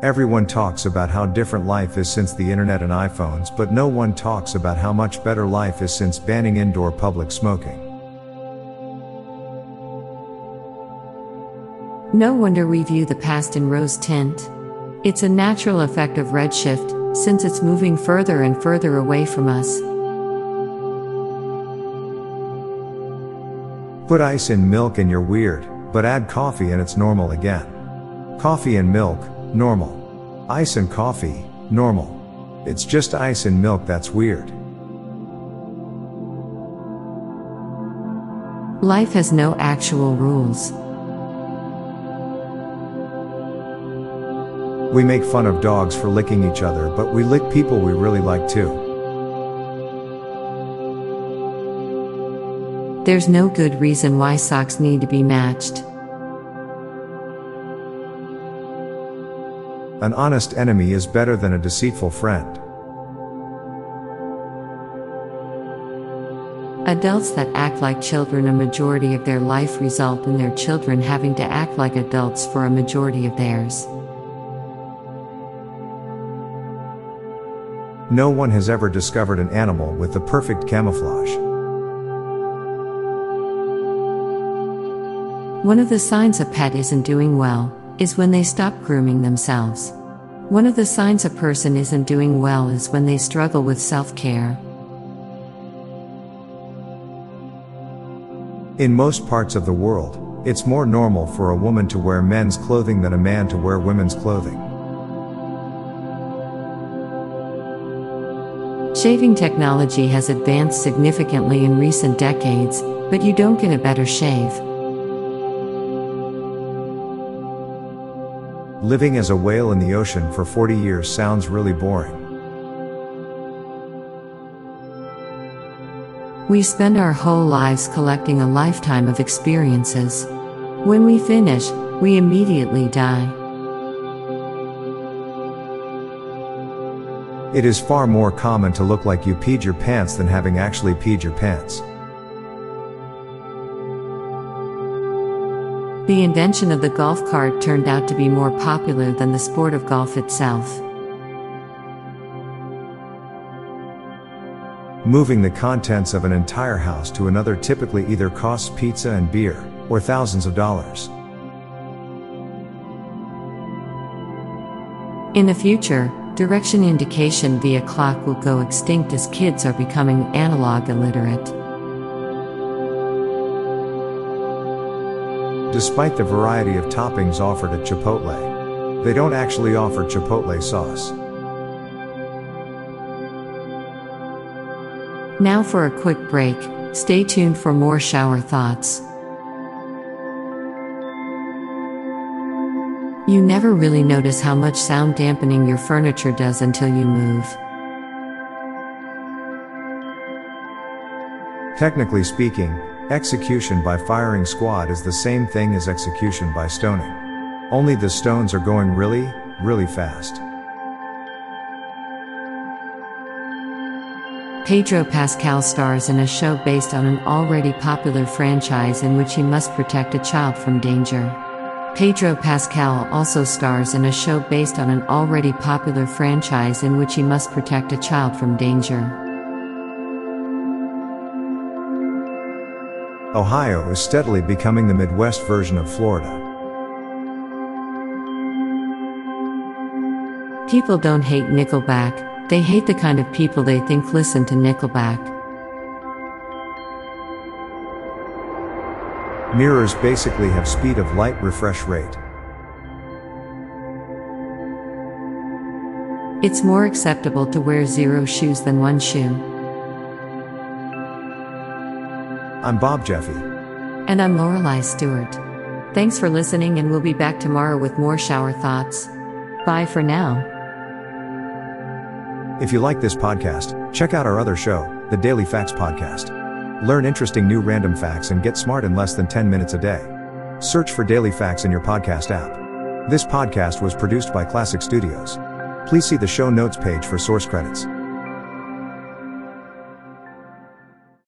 Everyone talks about how different life is since the internet and iPhones, but no one talks about how much better life is since banning indoor public smoking. No wonder we view the past in rose tint. It's a natural effect of redshift, since it's moving further and further away from us. Put ice in milk and you're weird, but add coffee and it's normal again. Coffee and milk, normal. Ice and coffee, normal. It's just ice and milk that's weird. Life has no actual rules. We make fun of dogs for licking each other, but we lick people we really like too. There's no good reason why socks need to be matched. An honest enemy is better than a deceitful friend. Adults that act like children a majority of their life result in their children having to act like adults for a majority of theirs. No one has ever discovered an animal with the perfect camouflage. One of the signs a pet isn't doing well is when they stop grooming themselves. One of the signs a person isn't doing well is when they struggle with self care. In most parts of the world, it's more normal for a woman to wear men's clothing than a man to wear women's clothing. Shaving technology has advanced significantly in recent decades, but you don't get a better shave. Living as a whale in the ocean for 40 years sounds really boring. We spend our whole lives collecting a lifetime of experiences. When we finish, we immediately die. It is far more common to look like you peed your pants than having actually peed your pants. The invention of the golf cart turned out to be more popular than the sport of golf itself. Moving the contents of an entire house to another typically either costs pizza and beer, or thousands of dollars. In the future, direction indication via clock will go extinct as kids are becoming analog illiterate. Despite the variety of toppings offered at Chipotle, they don't actually offer Chipotle sauce. Now for a quick break, stay tuned for more shower thoughts. You never really notice how much sound dampening your furniture does until you move. Technically speaking, execution by firing squad is the same thing as execution by stoning. Only the stones are going really, really fast. Pedro Pascal stars in a show based on an already popular franchise in which he must protect a child from danger. Pedro Pascal also stars in a show based on an already popular franchise in which he must protect a child from danger. Ohio is steadily becoming the Midwest version of Florida. People don't hate Nickelback, they hate the kind of people they think listen to Nickelback. Mirrors basically have speed of light refresh rate. It's more acceptable to wear zero shoes than one shoe. I'm Bob Jeffy. And I'm Lorelei Stewart. Thanks for listening, and we'll be back tomorrow with more shower thoughts. Bye for now. If you like this podcast, check out our other show, the Daily Facts Podcast. Learn interesting new random facts and get smart in less than 10 minutes a day. Search for Daily Facts in your podcast app. This podcast was produced by Klassic Studios. Please see the show notes page for source credits.